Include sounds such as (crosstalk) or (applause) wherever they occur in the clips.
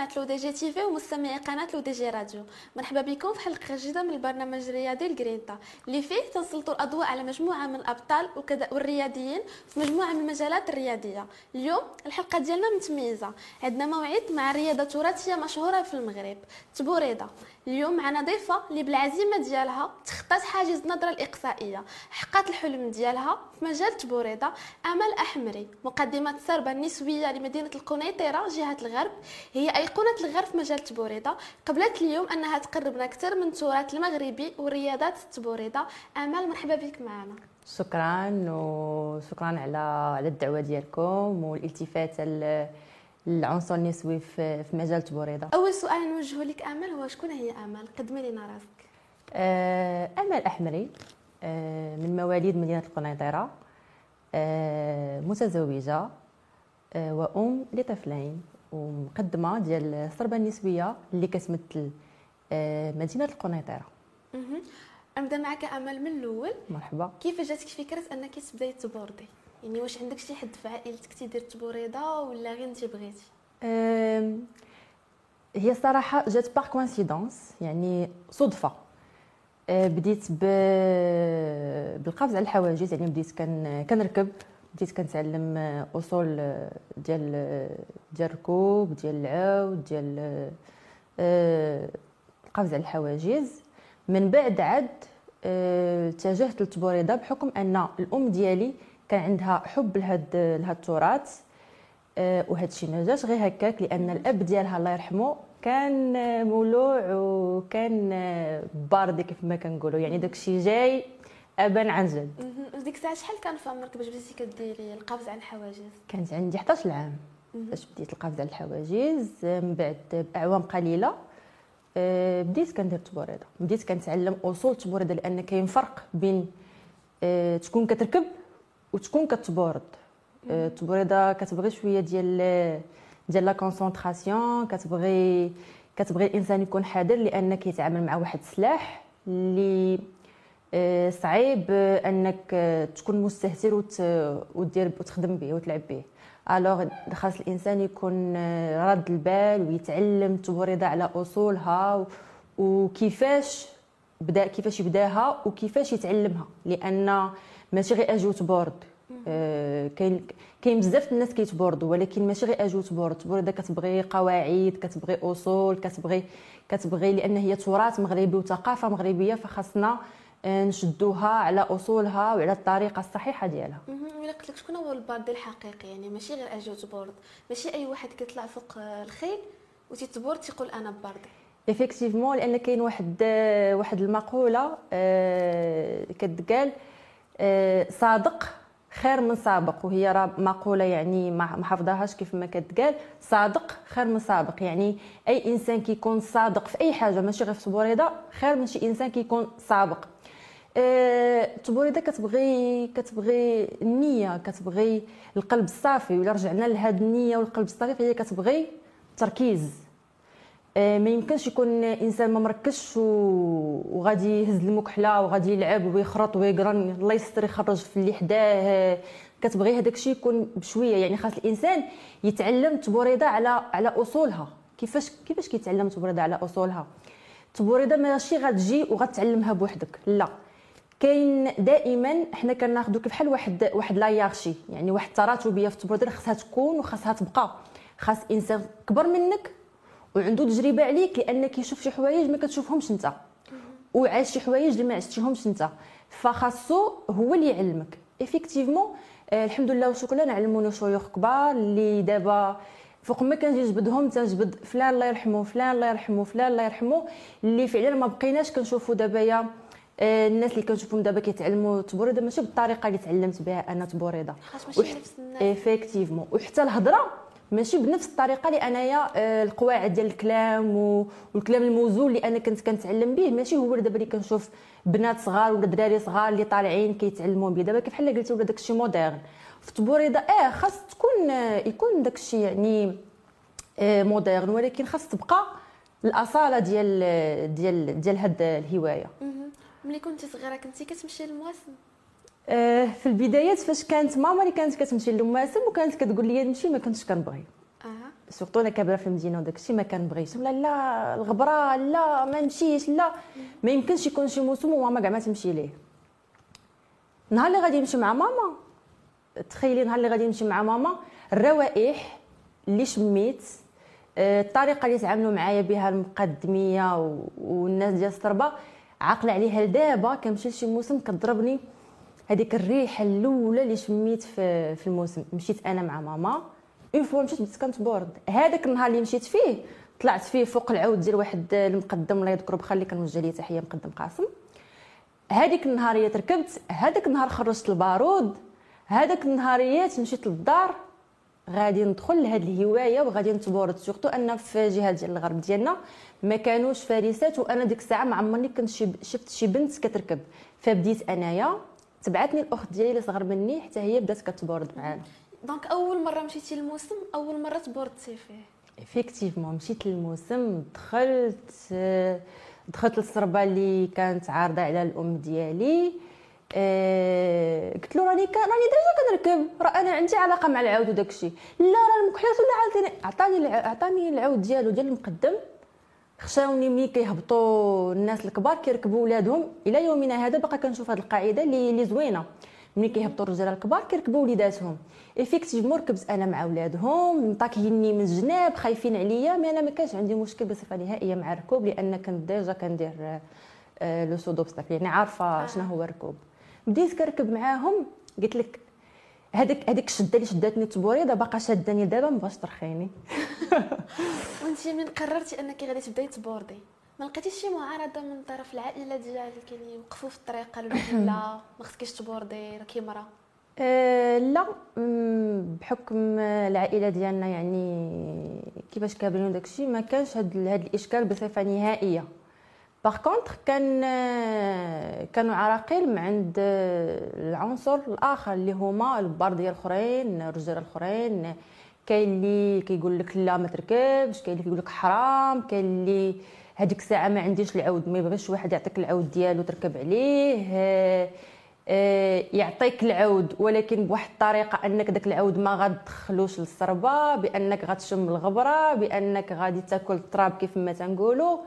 قناة L'ODJ TV ومستمعي قناة L'ODJ Radio. مرحبا بكم في حلقة جديدة من البرنامج الرياضي L'Grinta اللي فيه تنسلطوا الأضواء على مجموعة من الأبطال وكذا والرياضيين في مجموعة من المجالات الرياضية. اليوم الحلقة ديالنا متميزة. عندنا موعد مع رياضة تراثية مشهورة في المغرب. تبوريدة اليوم معنا ضيفة اللي بالعزيمة ديالها تخطات حاجز النظرة الإقصائية حققت الحلم ديالها في مجال تبوريدة أمل أحمري مقدمة السربة النسوية لمدينة القنيطرة جهة الغرب. هي أيقونة الغرب في مجال تبوريدة قبلت اليوم أنها تقربنا أكثر من التراث المغربي والرياضات التبوريدة أمل مرحبا بك معنا. شكرا وشكرا على على الدعوة ديالكم والالتفات للعنصر النسوي في في مجال تبوريده أول سؤال نوجهه لك أمل هو شكون هي أمل؟ قدمي لنا راسك. آه، أمل أحمري آه، من مواليد مدينة القنيطرة آه، متزوجة وأم لطفلين ومقدمة ديال الصربة النسوية اللي كتمثل مدينة القنيطرة. نبدا معك أمل من الأول. مرحبا. كيف جاتك فكرة أنك تبدأي تبوردي؟ يعني واش عندك شي حد في عائلتك تيدير تبوريضة ولا غير انت بغيتي؟ هي الصراحه جات par coïncidence يعني صدفة. آه، بديت ب... بالقفز على الحواجز يعني بديت كان كنركب بديت كنتعلم أصول ديال ديال الركوب ديال العود ديال القفز على الحواجز. من بعد عاد آه، اتجهت للتبوريضة بحكم أن الأم ديالي كان عندها حب لهاد لهاد التراث آه، وهذا الشيء ما جاش غير هكاك لأن الأب ديالها الله يرحمه كان مولوع وكان آه، باردي كيف ما كنقولوا. يعني داك الشيء جاي ابا عن جد. مهم. ديك الساعة شحال كان في عمرك باش بديتي كديري القفز على الحواجز؟ كانت عندي 11 عام. باش بديت القفز على الحواجز آه، من بعد بأعوام قليلة بديت كندير تبوريضه بديت كنتعلم أصول التبوريضه لأن كاين فرق بين تكون كتركب وتكون كتبورد. آه، التبوريضه كتبغي شوية ديال ديال la concentration كتبغي كتبغي الإنسان يكون حذر لأن كيتعامل مع واحد السلاح اللي آه، صعيب آه، أنك آه، تكون مستهتر ودير وتخدم به وتلعب به. alors خاص الإنسان يكون آه، راد البال ويتعلم التبوريضه على أصولها وكيفاش بدا كيفاش يبداها وكيفاش يتعلمها. لأن ماشي غير أجي وتبورد آه، كاين كاين بزاف الناس كيتبوردوا ولكن ماشي غير أجي وتبورد التبوريضه كتبغي قواعد كتبغي أصول كتبغي كتبغي لأن هي تراث مغربي وثقافة مغربية فخاصنا آه، نشدوها على أصولها وعلى الطريقة الصحيحة ديالها. ولا قلت لك شكون هو الباردي الحقيقي؟ يعني ماشي غير أجي وتبورد ماشي أي واحد كيطلع فوق الخيل وتيتبورد تيقول أنا باردي effectivement لأن كاين واحد آه، واحد المقولة كتقال صادق خير من سابق. وهي مقولة يعني ما حافظاهاش كيف ما كتقال صادق خير من سابق. يعني أي إنسان كيكون صادق في أي حاجة ماشي غير في التبوريضه خير من شي إنسان كيكون سابق. آه، التبوريضه كتبغي كتبغي النية كتبغي القلب الصافي ولا رجعنا لهاد النية والقلب الصافي فهي كتبغي التركيز آه، ما يمكنش يكون إنسان ما مركزش وغادي يهز المكحله وغادي يلعب ويخرط ويقرن الله يستر يخرج في اللي حداه. آه، كتبغي هذاك الشيء يكون بشوية. يعني خاص الإنسان يتعلم التبوريضه على على أصولها. كيفاش كيفاش كيتعلم التبوريضه على أصولها؟ التبوريضه ماشي غتجي وغتعلمها بوحدك. لا. كاين دائما حنا كناخذوا كيف بحال واحد واحد لايارشي يعني واحد التراتبيه في التبوريضه خاصها تكون وخاصها تبقى. خاص إنسان كبر منك وعنده تجربة عليك لأن كيشوف شي حوايج ما كتشوفهمش أنت. وعاش شي حوايج اللي ما عشتيهمش أنت. فخاصو هو اللي يعلمك. effectivement الحمد لله والشكر لله نعلمونا شيوخ كبار اللي دابا فوق ما كنجي نجبدهم تنجبد فلان الله يرحمه فلان الله يرحمه فلان الله يرحمه اللي فعلا ما بقيناش كنشوفوا دابا يا آه، الناس اللي كنشوفهم دابا كيتعلموا تبوريضه ماشي بالطريقة اللي تعلمت بها أنا تبوريضه خاص ماشي وح- نفس الناس. effectivement وحتى الهضرة ماشي بنفس الطريقة اللي أنايا آه، القواعد ديال الكلام والكلام الموزون اللي أنا كنت كنتعلم به. ماشي هو دابا اللي كنشوف بنات صغار ولا دراري صغار اللي طالعين كيتعلموا به. دابا كيف بحال قلتي ولا داكشي moderne في التبوريضه آه خاص تكون آه، يكون داكشي يعني آه، moderne ولكن خاص تبقى الأصالة ديال ديال ديال هاد الهواية. ملي كنتي صغيرة كنتي كتمشي للمواسم آه، في البدايات فاش كانت ماما اللي كانت كتمشي للموسم وكانت كتقول لي نمشي ما كنتش كنبغي. أها. سورتو أنا كابره في المدينة وداك الشيء ما كنبغيش. ولا لا الغبرة لا ما نمشيش لا. ما يمكنش يكون شي موسم وماما كاع ما تمشي ليه. نهار اللي غادي يمشي مع ماما تخيلي نهار اللي غادي يمشي مع ماما الروائح اللي شميت آه، الطريقة اللي تعاملوا معايا بها المقدمية والناس ديال الصربه عاقلة عليها لدابا كنمشي لشي موسم كضربني هذيك الريحة الأولى اللي شميت في في الموسم. مشيت أنا مع ماما. une fois مشيت بديت كنتبورد هذاك النهار اللي مشيت فيه طلعت فيه فوق العود ديال واحد المقدم الله يذكره بخير اللي كنوجه ليه تحية مقدم قاسم. هذيك النهاريه ركبت هذاك النهار خرجت البارود هذاك النهاريات مشيت للدار غادي ندخل لهاد الهواية وغادي نتبورد. surtout أن في جهة ديال الغرب ديالنا ما كانوش فارسات وأنا ديك الساعة ما عمرني كنت شفت شي بنت كتركب. فبديت أنايا. تبعتني الأخت ديالي اللي صغر مني حتى هي بدات كتبورد معانا donc أول مرة مشيتي للموسم أول مرة تبوردتي فيه. effectivement مشيت للموسم دخلت دخلت للصربة اللي كانت عارضة على الأم ديالي. آه قلت له راني كان راني déjà كنركب. راه أنا عندي علاقة مع العود وداك الشيء لا راه المكحلات ولا عاوتاني عطاني عطاني العود ديالو ديال المقدم. خشاوني ملي كيهبطوا الناس الكبار كيركبوا ولادهم. إلى يومنا هذا باقا كنشوف هذه القاعدة اللي زوينة. ملي كيهبطوا الرجال الكبار كيركبوا وليداتهم. effectivement ركبت أنا مع ولادهم مطاكيني من الجناب خايفين عليا. mais أنا ما كانش عندي مشكل بصفة نهائية مع الركوب لأن كنت déjà كندير آه، le saut d'o يعني عارفة آه. شنو هو الركوب بديت كنركب معاهم قلت لك هذيك هذيك الشده اللي شداتني التبوريضه باقا شاداني دابا ما بغاش ترخيني. (laughs) وانت من قررتي انك غادي تبداي تبوردي. ما لقيتيش شي معارضة من طرف العائلة ديالك يعني وقفوا في الطريق قالوا لك لا (clears throat) ما خصكيش تبوردي راكي مرا أه لا بحكم العائلة ديالنا يعني كيفاش كابرين داكشي ما كانش هذا الإشكال بصفة نهائية. باغ كونطخ كان كانوا عراقيل من عند العنصر الآخر اللي هما البار ديال الاخرين الرجال الاخرين كاين اللي كيقول لك لا ما تركبش. كاين اللي كيقول لك حرام. كاين اللي هذيك الساعة ما عنديش العود ما يبغيش واحد يعطيك العود ديالو تركب عليه. آه، يعطيك العود ولكن بواحد الطريقة أنك داك العود ما غادخلوش للصربة بأنك غتشم الغبرة بأنك غادي تاكل التراب كيف ما تنقولوا.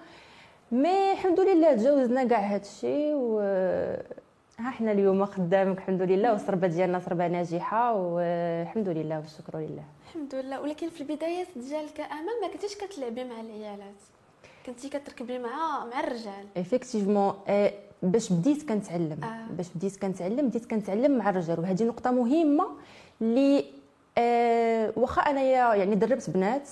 مي الحمد لله تجاوزنا كاع هذا الشيء و ها حنا اليوم خدامين الحمد لله والصربة ديالنا صربة ناجحة والحمد لله والشكر لله. الحمد لله. ولكن في البدايات ديالك امل ما كنتيش كتلعبي مع العيالات. كنتي كتركبي مع مع الرجال. effectivement آه، باش بديت كنتعلم. آه. باش بديت كنتعلم بديت كنتعلم مع الرجال. وهذه نقطة مهمة اللي آه واخا أنايا يعني دربت بنات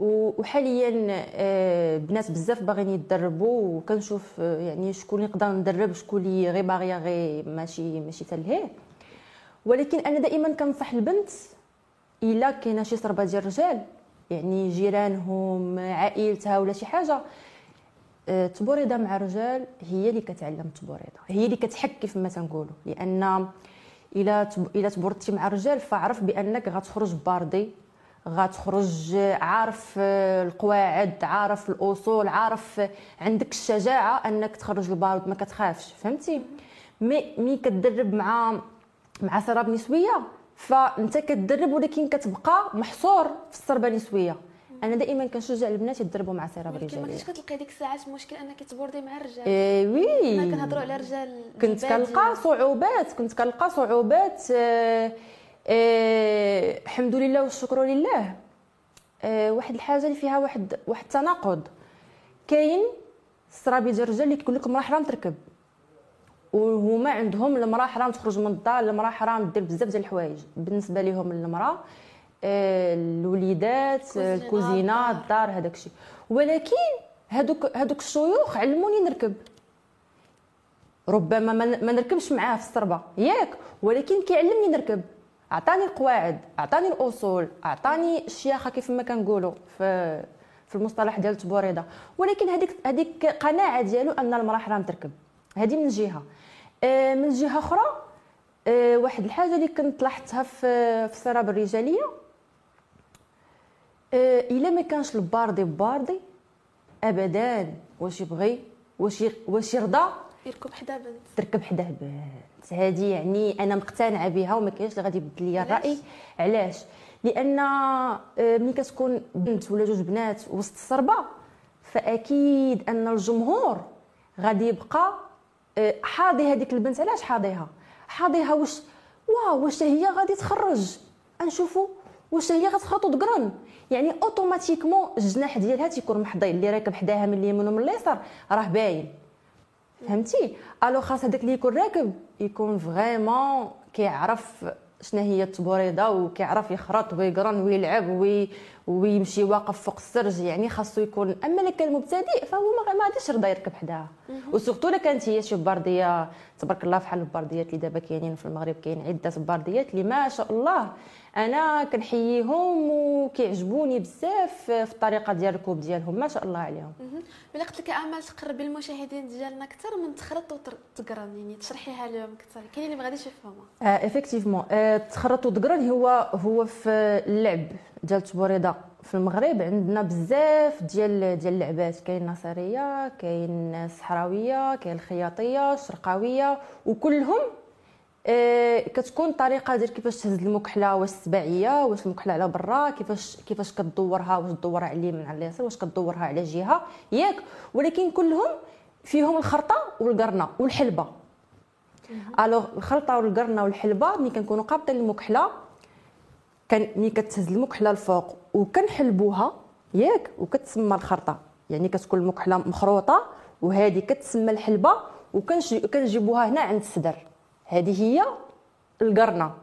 وحاليا آه، بنات بزاف باغيين يتدربوا وكنشوف آه، يعني شكون يقدر ندرب شكون اللي غير باغيه غير ماشي ماشي تلهيه ولكن أنا دائما كنصح البنت إلا كاينة شي صربه ديال الرجال يعني جيرانهم عائلتها ولا شي حاجة. آه، تبوريضة مع الرجال هي اللي كتعلم تبوريضة هي اللي كتحك كيف ما تنقولوا لأن إلا إلا تبورتي مع الرجال فعرف بأنك غتخرج باردي غتخرج عارف القواعد عارف الأصول عارف عندك الشجاعة أنك تخرج البارود ما كتخافش فهمتي؟ مي مي كتدرب مع مع سراب نسوية فأنت كتدرب ولكن كتبقى محصور في السربة النسوية. أنا دائما كنشجع البنات يدربوا مع سراب الرجال. ما كنتش كتلقاي ديك الساعات مشكل أنك تبوردي مع الرجال. اي وي. كنهضروا على الرجال كنت كنلقى صعوبات كنت كنلقى صعوبات آه آه الحمد لله والشكر لله. آه واحد الحاجة اللي فيها واحد واحد التناقض. كاين السرابي ديال الرجال اللي كيقول لك المرأة حرام تركب. وهما عندهم المرأة حرام تخرج من الدار المرأة حرام دير بزاف ديال الحوايج. بالنسبة لهم المرأة آه الوليدات الكوزينة الدار. هذاك الشيء. ولكن هذوك هذوك الشيوخ علموني نركب. ربما ما نركبش معاه في الصربة. ياك. ولكن كيعلمني نركب. عطاني القواعد عطاني الأصول عطاني الشياخة كيف ما كنقولوا في في المصطلح ديال التبوريضه ولكن هذيك هذيك قناعة ديالو أن المرأة حرام تركب. هذه من جهة. آه، من جهة أخرى آه، واحد الحاجة اللي كنت لاحظتها في في السراب الرجالية آه، إلا ما كانش الباردي باردي ابدا واش يبغي واش واش يرضى يركب حدا بنت تركب حدا بنت هذه يعني أنا مقتنعة بها وما كاينش اللي غادي يبدل لي الرأي. علاش؟ لأن آه، ملي كتكون بنت ولا جوج بنات وسط الصربة فأكيد أن الجمهور غادي يبقى آه، حاضي هذيك البنت. علاش حاضيها؟ حاضيها واش واو واش هي غادي تخرج؟ نشوفوا واش هي غتخاطو دقرن؟ يعني أوتوماتيكمون الجناح ديالها تيكون محضي اللي راكب حداها من اليمين ومن اليسار راه باين. فهمتي؟ ألو خاص هذاك اللي يكون راكب يكون vraiment كيعرف شنو هي التبوريده وكيعرف يخرط ويقرن ويلعب وي ويمشي واقف فوق السرج يعني خاصو يكون اما كان مبتدئ فهو ما غاديش يرضى يركب حداها. و surtout إلا كانت هي شي برديه تبارك الله بحال البرديات اللي دابا كاينين في المغرب كاين عدة برديات اللي ما شاء الله أنا كنحييهم وكيعجبوني بزاف في الطريقة ديال الركوب ديالهم ما شاء الله عليهم. ملي قلت لك امل تقربي المشاهدين ديالنا أكثر من تخرط وتقرن يعني تشرحيها لهم أكثر كاين اللي ما غاديش يفهمها آه effectivement آه تخرط وتقرن هو هو في اللعب. ديال التبوريده في المغرب عندنا بزاف ديال ديال اللعبات. كاين نصرية كاين صحراوية كاين الخياطية الشرقاوية وكلهم آه كتكون طريقة ديال كيفاش تهز المكحلة واش سباعيه واش المكحلة على برا كيفاش كيفاش كدورها واش تدورها على اليمين على اليسار واش كدورها على جهة ياك. ولكن كلهم فيهم الخرطة والقرنة والحلبة. الوغ الخلطه والقرنة والحلبة ملي كنكونوا قابطين المكحلة كان ملي كتهز المكحله الفوق وكنحلبوها ياك وكتسمى الخرطة. يعني كتكون المكحلة مخروطة وهذه كتسمى الحلبة وكنجيبوها هنا عند الصدر هذه هي القرنة.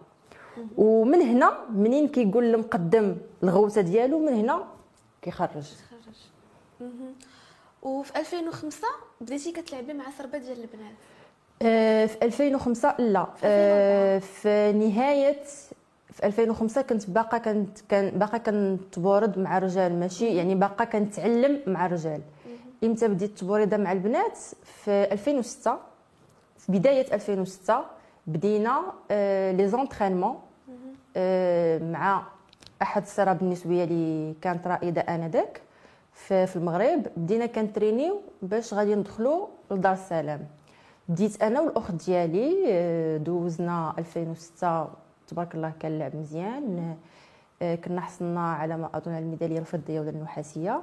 ومن هنا منين كيقول المقدم الغوته ديالو؟ من هنا كيخرج. وفي 2005 بديتي كتلعبي مع سربة ديال البنات؟ آه في 2005 لا. آه في نهاية في 2005 كنت باقا كنت كان باقا كنتبورد مع الرجال ماشي؟ يعني باقا كنتعلم مع الرجال إمتى بديت التبوريده مع البنات؟ في 2006 في بداية 2006 بدينا آه les entraînements آه مع أحد السراب النسوية اللي كانت رائدة آنذاك في المغرب. بدينا كنترينيو باش غادي ندخلو لدار السلام. بديت أنا والأخت ديالي آه دوزنا 2006 تبارك الله كان لعب مزيان. آه، كنا حصلنا على ما اظن الميدالية الفضية ولا النحاسيه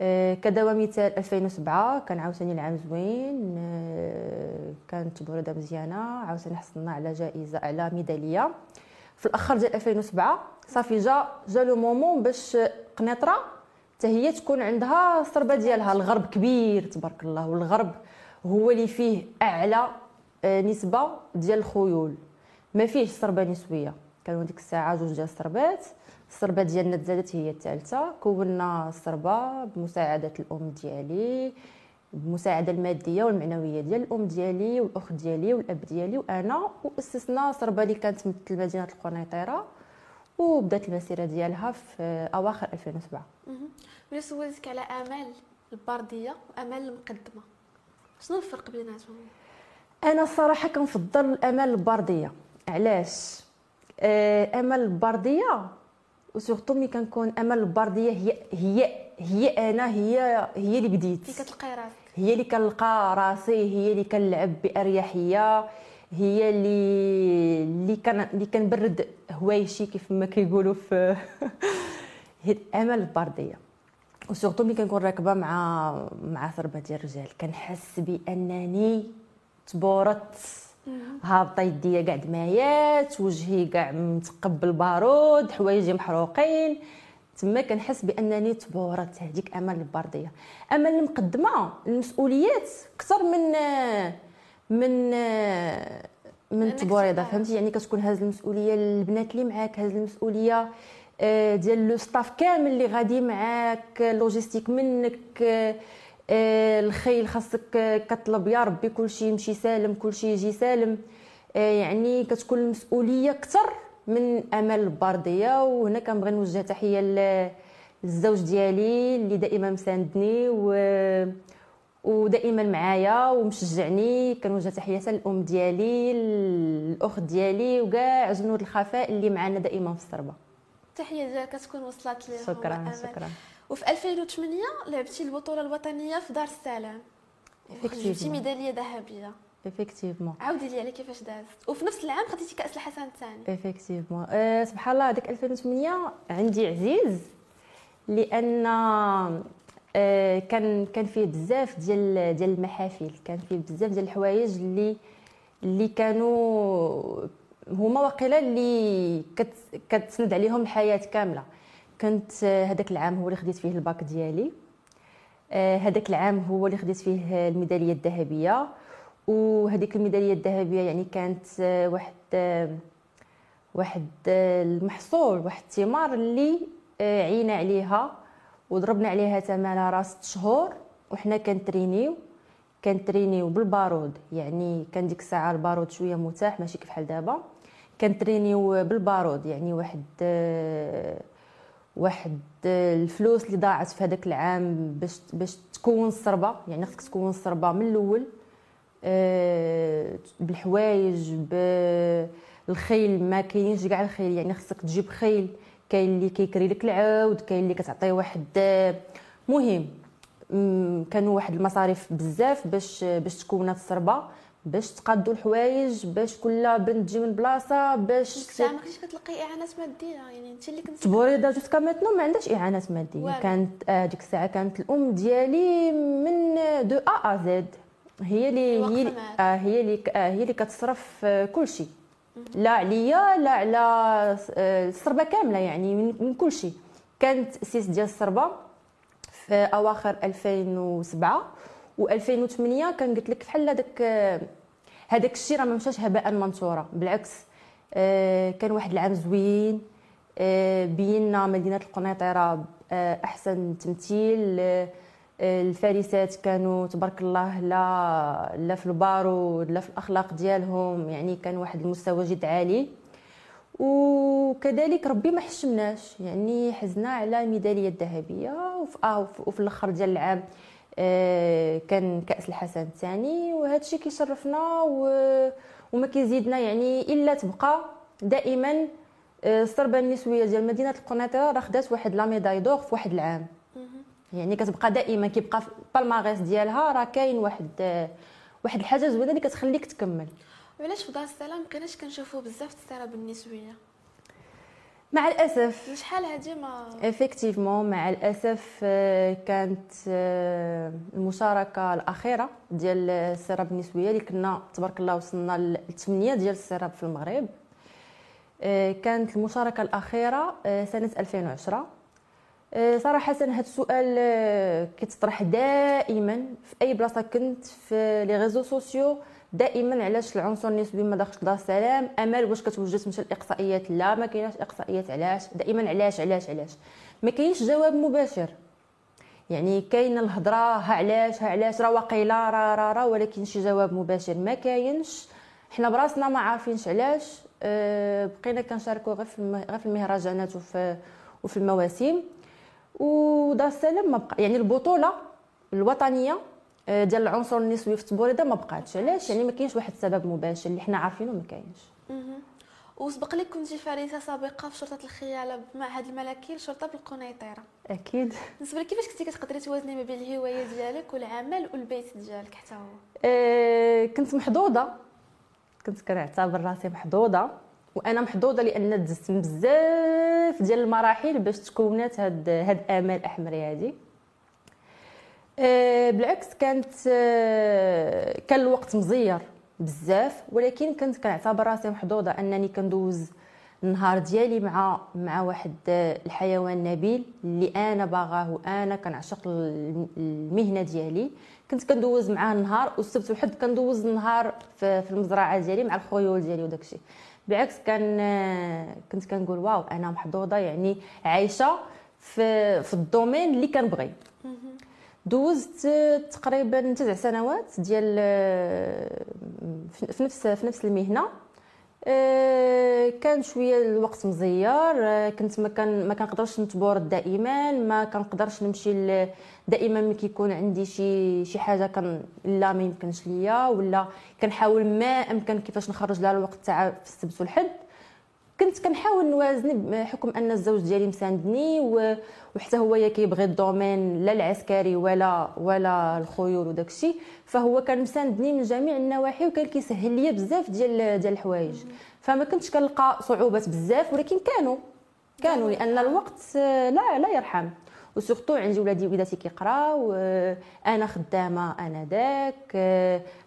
آه، كدوا ميم 2007 2007 كان عاوتاني العام زوين. آه، كانت تبرده مزيانة. عاوتاني حصلنا على جائزة على ميدالية. في الأخر ديال 2007 صافي جا جا لو مومون باش قنيطره حتى هي تكون عندها الصربة ديالها. الغرب كبير تبارك الله. والغرب هو اللي فيه أعلى نسبة ديال الخيول. ما فيهش صربة نسوية. كانوا ديك الساعة جوج ديال الصربات. الصربة ديالنا تزادت هي الثالثة. كونا الصربة بمساعدة الأم ديالي بالمساعده المادية والمعنوية ديال الأم ديالي والأخت ديالي والأب ديالي وأنا وأسسنا صربة اللي كانت تمثل مدينة القنيطرة. وبدات المسيرة ديالها في أواخر 2007 ملي سولتك على آمال الباردية وامال المقدمة؟ شنو الفرق بيناتهم؟ أنا الصراحه كنفضل الآمال الباردية. علاش؟ آه، أمل البرديه وسورتو ملي كنكون أمل البرديه هي هي هي أنا هي هي اللي بديت. هي كتلقاي راسك. هي اللي كنلقى راسي هي اللي كنلعب بأريحية هي اللي اللي كان اللي كنبرد هوايشي كيف ما كيقولوا في (laughs) هي أمل البرديه وسورتو ملي كنكون راكبة مع مع ضربه ديال الرجال كنحس بأنني تبورت. هابطه يديا كاع دمايات وجهي كاع متقب بالبارود حوايجي محروقين. تما كنحس بأنني تبورت هذيك أمل البردية. اما المقدمة المسؤوليات أكثر من من من التبوريضه فهمتي؟ يعني كتكون هاز المسؤولية البنات اللي معاك هاز المسؤولية آه، ديال le staff كامل اللي غادي معاك logistique منك الخيل خاصك كطلب يا ربي كلشي يمشي سالم كلشي يجي سالم. آه، يعني كتكون المسؤولية أكثر من امل البرديه وهنا كنبغي نوجه تحية للزوج ديالي اللي دائما مساندني و ودائما معايا ومشجعني. كنوجه تحية للأم ديالي الاخت ديالي وكاع جنود الخفاء اللي معنا دائما في الصربه التحيه ديالك كتكون وصلت لهم شكرا شكرا. وفي 2008 لعبتي البطولة الوطنية في دار السلام. جبتي ميدالية ذهبية. افيكتيفمون عاودي لي على كيفاش دازت. وفي نفس العام خديتي كأس الحسن الثاني. effectivement أه سبحان الله هذاك 2008 عندي عزيز لأن أه كان كان فيه بزاف ديال ديال المحافل كان فيه بزاف ديال الحوايج اللي اللي كانوا هما واقيلا اللي كت كتسند عليهم الحياة كاملة. كنت هذاك العام هو اللي خديت فيه الباك ديالي. هذاك العام هو اللي خديت فيه الميدالية الذهبية. وهذيك الميدالية الذهبية يعني كانت واحد واحد المحصول واحد الثمار اللي عينا عليها وضربنا عليها ثمنها راه ست شهور. وحنا كنترينيو كنترينيو بالبارود. يعني كان ديك الساعة البارود شوية متاح ماشي كيف دابا. كنترينيو بالبارود يعني واحد واحد الفلوس اللي ضاعت في هذاك العام باش باش تكون الصربة يعني خصك تكون الصربة من الأول آه، بالحوايج بالخيل ما كاينش كاع الخيل يعني خصك تجيب خيل كاين اللي كيكري لك العود كاين اللي كتعطيه واحد مهم. كانوا واحد المصاريف بزاف باش باش تكونات الصربة. باش تقادوا الحوايج باش كل بنت تجي من بلاصة باش ما كنتيش كتلقي إعانات مادية؟ يعني أنت اللي كنتي تبوريدا جوسكا ماتنو ما عندهاش إعانات مادية. كانت آه ديك الساعة كانت الأم ديالي من de A à Z. هي اللي هي آه هي اللي آه هي اللي كتصرف آه كل شيء. لا عليا لا على آه، الصربة كاملة يعني من, من كل شيء. كانت سيس ديال الصربة في أواخر 2007 و2008 كان قلت لك بحال هذاك هذاك الشيء راه ما مشاش هباء منثورا بالعكس آه، كان واحد العام زوين آه، بينا مدينة القنيطره آه، أحسن تمثيل. الفارسات كانوا تبارك الله لا لا في البارود لا في الأخلاق ديالهم يعني كان واحد المستوى جد عالي. وكذلك ربي ما حشمناش يعني حزنا على الميداليه الذهبية وفي, آه وفي الأخر ديال العام. كان كأس الحسن الثاني وهذا الشيء كيشرفنا وما كيزيدنا يعني إلا تبقى دائما آه، الصربة النسوية ديال مدينة القنيطره راه خدات واحد la médaille d'or في واحد العام. يعني كتبقى دائما كيبقى في ال palmarès ديالها راه كاين واحد آه، واحد الحاجة زوينة اللي كتخليك تكمل. وعلاش في دار السلام؟ مكانش كنشوفوا بزاف السراب النسوية. مع الأسف. شحال هادي ما effectivement مع الأسف آه، كانت آه، المشاركة الأخيرة ديال الصربات النسوية اللي كنا تبارك الله وصلنا لثمانيه ديال الصربات في المغرب. آه، كانت المشاركة الأخيرة سنة 2010 صراحة هذا السؤال كيتطرح دائما في أي بلاصة كنت في les réseaux sociaux. دائما علاش العنصر النسوي ما داخلش دار السلام امل واش كتوجد تمشي للإقصائيات لا ما كايناش إقصائيات. علاش؟ دائما علاش علاش علاش؟ ما كاينش جواب مباشر. يعني كاين الهضرة ها علاش ها علاش راه واقيلا راه راه را ولكن شي جواب مباشر. ما كاينش. حنا براسنا ما عارفينش علاش. أه بقينا كنشاركوا غير في غير في المهرجانات وفي وفي المواسم. ودار السلام ما بقى يعني البطولة الوطنية ديال العنصر النسوي في تبوريده ما بقاتش. علاش؟ يعني ما كاينش واحد السبب مباشر اللي حنا عارفينه ما كاينش. وسبق لك كنتي فريسه سابقة في شرطة الخيالة بمعهد الملكي للشرطه بالقنيطرة. أكيد. بالنسبة لك كيفاش كنتي كتقدري توازني ما بين الهواية ديالك والعمل والبيت ديالك حتى هو؟ أه كنت محظوظة. كنت كنعتبر راسي محظوظة. وأنا محظوظة لأن دزت بزاف ديال المراحل باش تكونات هاد هاد آمال احمري هادي. آه، بالعكس كانت آه، كان الوقت مزير بزاف ولكن كنت كنعتبر راسي محظوظة أنني كندوز النهار ديالي مع مع واحد آه، الحيوان نبيل اللي أنا باغاه وأنا كنعشق المهنة ديالي. كنت كندوز معاه النهار والسبت والحد كندوز النهار في, في المزرعة ديالي مع الخيول ديالي وداكشي بالعكس كان كنت كنقول waouh أنا محظوظة يعني عايشة في في ال domaine اللي كنبغي. دوزت تقريبا تسع سنوات ديال في نفس في نفس المهنة. آه، كان شوية الوقت مزير آه، كنت ما كان ما كنقدرش نتبورد دائما. ما كنقدرش نمشي دائما ملي كيكون عندي شي شي حاجة كان لا ما يمكنش ليا. ولا كنحاول ما أمكن كيفاش نخرج لها الوقت تاع في السبت والحد. كنت كنحاول نوازن بحكم أن الزوج ديالي مساندني وحتى هو كيبغي الدومين لا العسكري ولا ولا الخيول وداك الشيء. فهو كان مساندني من جميع النواحي وكان كيسهل لي بزاف ديال ديال الحوايج. فما كنتش كنلقى صعوبات بزاف ولكن كانوا كانوا لأن الوقت لا لا يرحم. وسورتو عندي ولادي ولاداتي كيقراو أنا خدامة أنا داك.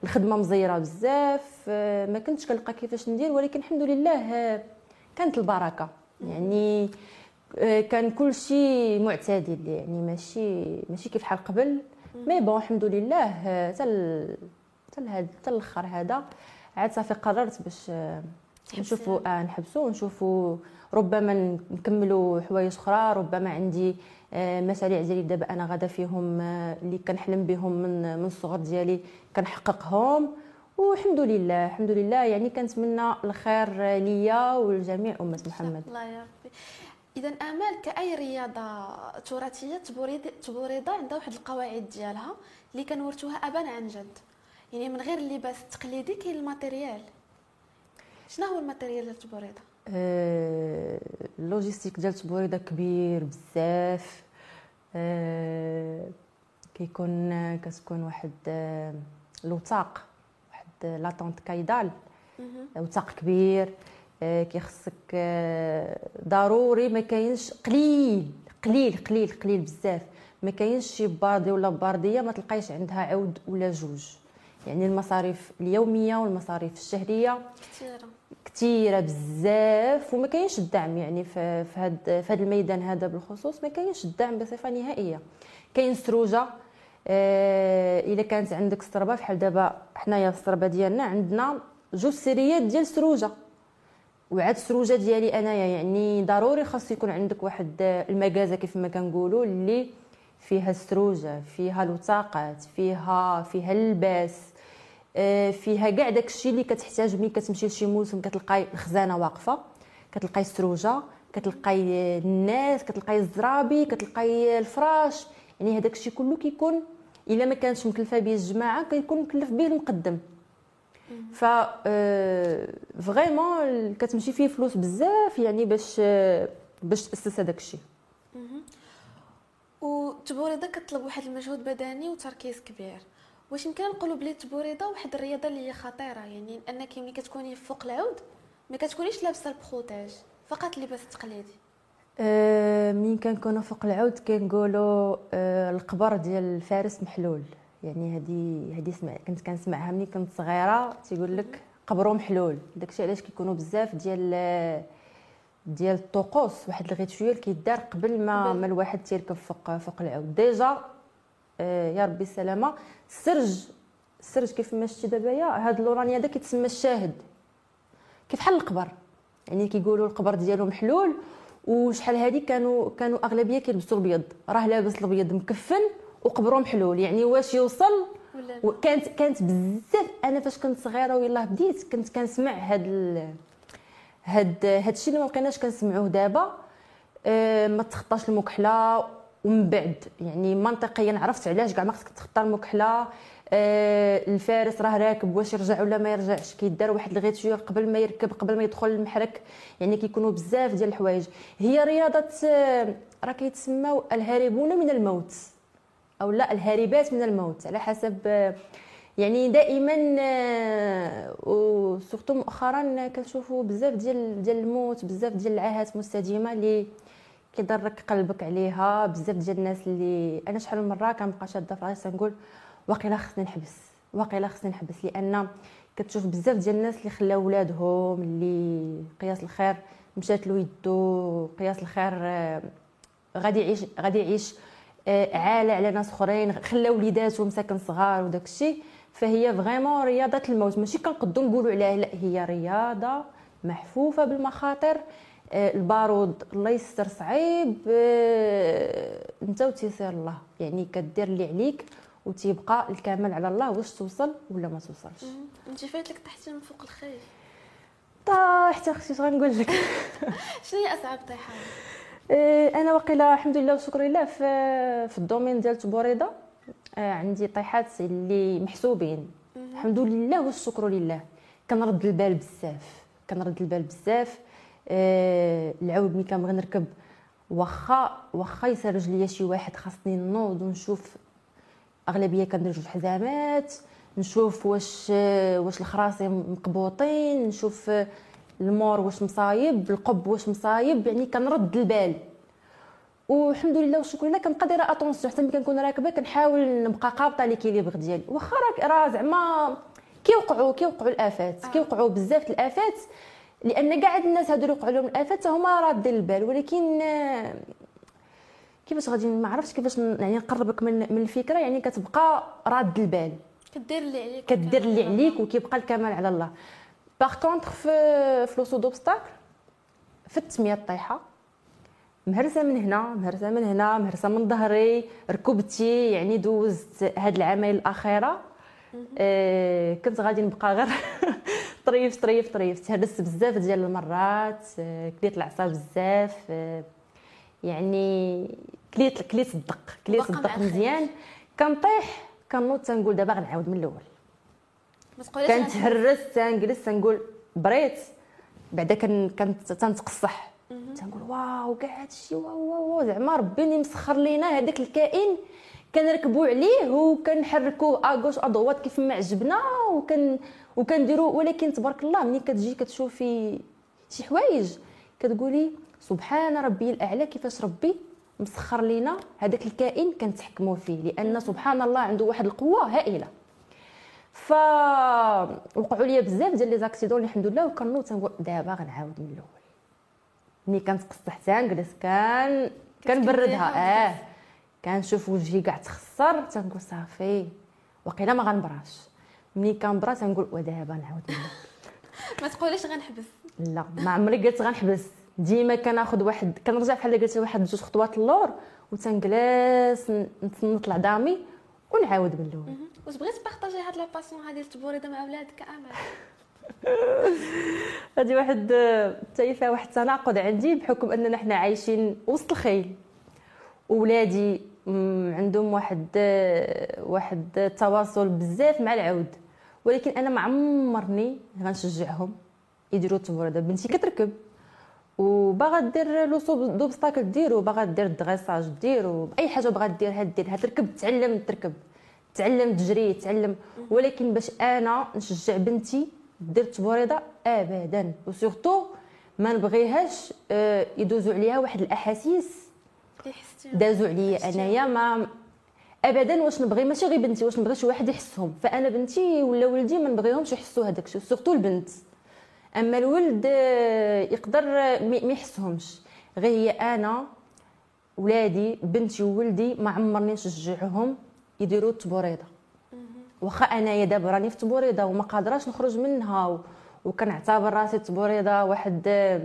الخدمة مزيرة بزاف. ما كنتش كنلقى كيفاش ندير ولكن الحمد لله كانت البركة. يعني كان كل شيء معتدل. يعني ماشي ماشي كيف حال قبل. مي بون الحمد لله حتى حتى حتى الأخر هذا. عاد صافي قررت باش نشوفوا آه نحبسوا ونشوفوا ربما نكملوا حوايج أخرى. ربما عندي آه مشاريع ديالي دابا أنا غادا فيهم آه اللي كنحلم بهم من من الصغر ديالي كنحققهم. والحمد لله الحمد لله. يعني كنتمنى الخير ليا ولجميع أمة محمد. الله يا ربي. اذا أمال كأي رياضة تراثيه تبوريضه عندها واحد القواعد ديالها اللي كنورثوها ابا عن جد؟ يعني من غير اللباس التقليدي كاين ال matériel شنو هو ال matériel ديال تبوريضه أه ال logistique ديال تبوريضه كبير بزاف. أه كيكون كتكون واحد الوثاق واحد la tente caïdale وثاق كبير أه كيخصك أه ضروري ما كاينش قليل قليل قليل قليل بزاف. ما كاينش شي باردي ولا باردية ما تلقايش عندها عود ولا جوج. يعني المصاريف اليومية والمصاريف الشهرية كثيره كثيره بزاف وما كاينش الدعم. يعني في هذا في هذا الميدان هذا بالخصوص ما كاينش الدعم بصفة نهائية. كاين سروجة آه إلا كانت عندك سطربه بحال دابا حنايا السطربه ديالنا عندنا جوج سيريات ديال سروجة. وعاد السروجة ديالي أنايا يعني ضروري خاص يكون عندك واحد المكازه كيف ما كنقولوا اللي فيها السروجة فيها الوثاقات فيها فيها اللباس آه، فيها كاع داكشي اللي كتحتاج ملي كتمشي لشي موسم كتلقاي الخزانة واقفة. كتلقاي السروجة كتلقاي الناس كتلقاي الزرابي كتلقاي الفراش. يعني هذاك الشيء كله كيكون إلا ما كانش مكلفة به الجماعة كيكون مكلف به المقدم. ف فريمون آه، كتمشي فيه فلوس بزاف يعني باش آه، باش تأسس هذاك الشيء. وتبوريضه كطلب واحد المجهود بدني وتركيز كبير. واش يمكن نقولوا بلي التبوريضه واحد الرياضة اللي هي خطيرة؟ يعني أنك ملي كتكوني فوق العود ما كتكونيش لابسة البروتاج فقط اللباس التقليدي أه مين كنكونوا فوق العود كنقولوا أه القبر ديال الفارس محلول. يعني هذه هذه سمع كنت كنسمعها ملي كنت صغيرة تيقول لك قبرو محلول. داكشي علاش كيكونوا بزاف ديال ديال الطقوس. واحد ال rituel كيدار قبل ما ما الواحد تيركب فوق فوق العود. déjà آه يا ربي السلامه السرج السرج كيف ما شتي دابا هاد اللوراني هذا كيتسمى الشاهد. كيف حل القبر؟ يعني كيقولوا القبر ديالو محلول وشحال هادي كانوا كانوا أغلبية كيلبسوا الابيض راه لابس الابيض مكفن وقبرو محلول يعني واش يوصل؟ وكانت كانت بزاف. أنا فاش كنت صغيرة ويلاه بديت كنت كنسمع هاد ال... هاد هاد الشيء اللي ما بقيناش كنسمعوه دابا. أه ما تخطاش المكحلة. ومن بعد يعني منطقيا عرفت علاش. كاع ما خصك تختار المكحلة. الفارس راه راكب واش يرجع ولا ما يرجعش؟ كيدار واحد الغيتيور قبل ما يركب قبل ما يدخل المحرك. يعني كيكونوا بزاف ديال الحوايج. هي رياضة آه راه كيتسموا الهاربون من الموت. أو لا الهاربات من الموت. على حسب آه يعني دائما آه، وسورتو مؤخرا كنشوفوا بزاف ديال ديال الموت بزاف ديال العاهات مستديمة اللي كيضرك قلبك عليها. بزاف ديال الناس اللي أنا شحال من مرة كنبقى شادة في راسي نقول واقيلا خصني نحبس واقيلا خصني نحبس لأن كتشوف بزاف ديال الناس اللي خلاو ولادهم اللي قياس الخير مشات له يدو قياس الخير آه، غادي يعيش غادي يعيش آه، عالة على ناس أخرين خلاو وليداتهم ساكن صغار وداك الشيء. فهي vraiment رياضة الموت. ماشي كنقدو نقولوا عليها لا هي رياضة محفوفة بالمخاطر آه، البارود الله يستر صعيب انت وتيسير الله. يعني كدير اللي عليك وتيبقى الكمال على الله واش توصل ولا ما توصلش. انت فايت لك طحتي من فوق الخيل. طاحت أختي غنقول لك؟ (laughs) شنو هي أصعب طيحة؟ آه، أنا واقيلا الحمد لله والشكر لله في في الدومين ديال تبوريضه عندي طيحات اللي محسوبين. الحمد لله والشكر لله. كنرد البال بزاف كنرد البال بزاف. آه العود ملي كنبغي نركب واخا واخا يسرج ليا شي واحد خاصني نوض ونشوف أغلبية كندير حزامات نشوف واش واش الخراصي مقبوطين نشوف المور واش مصايب القب واش مصايب يعني كنرد البال. والحمد لله والشكر لله كنبقى دايره attention حتى ملي كنكون راكبة كنحاول نبقى قابطة l'équilibre ديالي. واخا راه زعما كيوقعوا كيوقعوا الآفات آه. كيوقعوا بزاف الآفات لأن كاع الناس هادو اللي وقعوا لهم الآفات هما رادين البال. ولكن كيفاش غادي ما عرفتش كيفاش يعني نقربك من من الفكرة يعني كتبقى راد البال. كدير اللي عليك. كدير اللي عليك وكيبقى الكمال على الله. باغ كونطخ في في لوسو دوبستاكل في التسمية الطيحه مهرسة من هنا مهرسة من هنا مهرسة من ظهري ركبتي يعني دوزت هاد العامين الأخيرة. آه كنت غادي نبقى غير (laughs) طريف طريف طريف. تهرست بزاف ديال المرات آه كليت العصا بزاف آه يعني كليت كليت الدق كليت الدق. مزيان. كنطيح كنوض تنقول دابا غنعاود من الأول. كنتهرس تنجلس تنقول بريت. بعدا كن كنت تنتقصح. تنقول waouh كاع هادشي waouh waouh زعما ربي اللي مسخر لينا هذاك الكائن. كنركبوا عليه وكنحركوه à gauche à droite كيف ما عجبنا. وكن وكنديروا ولكن تبارك الله ملي كتجي كتشوفي شي حوايج كتقولي سبحان ربي الأعلى كيفاش ربي مسخر لينا هذاك الكائن كنتحكموا فيه لأن سبحان الله عنده واحد القوة هائلة. ف وقعوا لي بزاف ديال لي زاكسيدون الحمد لله وكنوض تنقول دابا غنعاود من الأول. ملي كنتقصح تنجلس كان كنبردها آه. كنشوف وجهي كاع تخسر تنقول صافي وقيلا ما غنبراش. ملي كنبرا تنقول ودابا نعاود. (laughs) ما تقوليش غنحبس. لا ما عمري قلت غنحبس. ديما كناخذ واحد كنرجع بحال قلت واحد جوج خطوات اللور وتنجلس نطلع دمي ونعاود من الأول. واش بغيتي تبارطاجي هاد la passion هادي التبوريده مع ولادك امل (laughs) هذه واحد حتى فيها واحد التناقض عندي بحكم أننا حنا عايشين وسط الخيل. ولادي عندهم واحد واحد التواصل بزاف مع العود. ولكن أنا ما عمرني غنشجعهم يديروا التبورده بنتي كتركب. وباغا دير le d'obstacle ديرو باغا دير ال dressage ديرو أي حاجة بغات ديرها ديرها تركب تعلم تركب تعلم تجري تعلم. ولكن باش أنا نشجع بنتي دير التبوريده ابدا. و surtout ما نبغيهاش آه، يدوزوا عليها واحد الأحاسيس دازوا عليا. أنايا ما ابدا واش نبغي؟ ماشي غير بنتي واش نبغي شي واحد يحسهم. فأنا بنتي ولا ولدي ما نبغيهمش يحسوا هذاك الشيء سورتو البنت. أما الولد آه، يقدر ما يحسهمش غير هي أنا ولادي بنتي وولدي ما عمرني نشجعهم يديروا التبوريدة واخا أنايا دابا راني في تبوريده وما قادراش نخرج منها. وكنعتبر راسي تبوريده واحد آه،